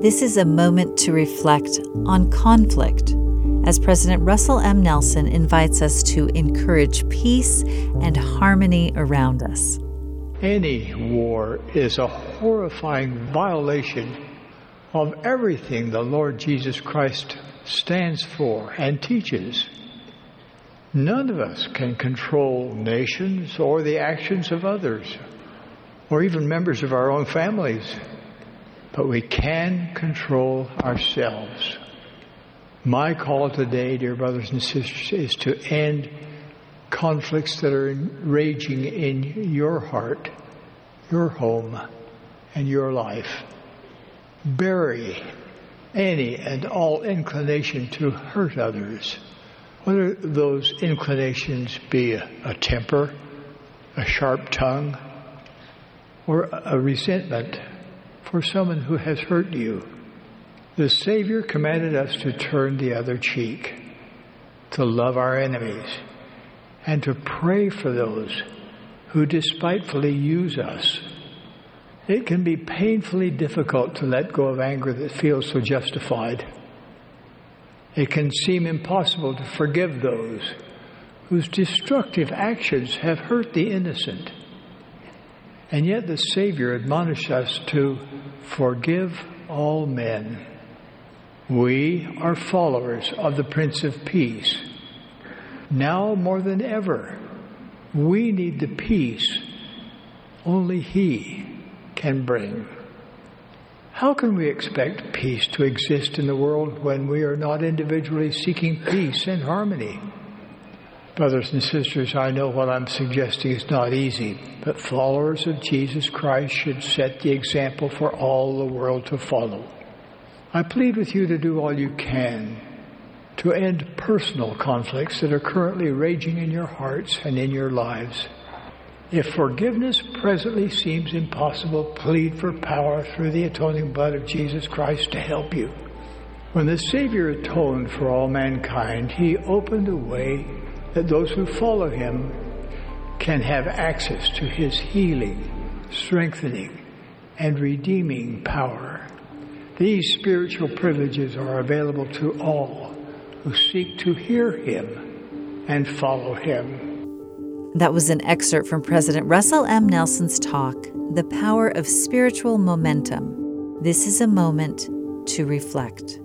This is a moment to reflect on conflict as President Russell M. Nelson invites us to encourage peace and harmony around us. Any war is a horrifying violation of everything the Lord Jesus Christ stands for and teaches. None of us can control nations or the actions of others, or even members of our own families, but we can control ourselves. My call today, dear brothers and sisters, is to end conflicts that are raging in your heart, your home, and your life. Bury any and all inclination to hurt others, whether those inclinations be a, temper, a sharp tongue, or a resentment for someone who has hurt you. The Savior commanded us to turn the other cheek, to love our enemies, and to pray for those who despitefully use us. It can be painfully difficult to let go of anger that feels so justified. It can seem impossible to forgive those whose destructive actions have hurt the innocent. And yet the Savior admonished us to forgive all men. We are followers of the Prince of Peace. Now more than ever, we need the peace only He can bring. How can we expect peace to exist in the world when we are not individually seeking peace and harmony? Brothers and sisters, I know what I'm suggesting is not easy, but followers of Jesus Christ should set the example for all the world to follow. I plead with you to do all you can to end personal conflicts that are currently raging in your hearts and in your lives. If forgiveness presently seems impossible, plead for power through the atoning blood of Jesus Christ to help you. When the Savior atoned for all mankind, he opened a way that those who follow him can have access to his healing, strengthening, and redeeming power. These spiritual privileges are available to all who seek to hear him and follow him. That was an excerpt from President Russell M. Nelson's talk, The Power of Spiritual Momentum. This is a moment to reflect.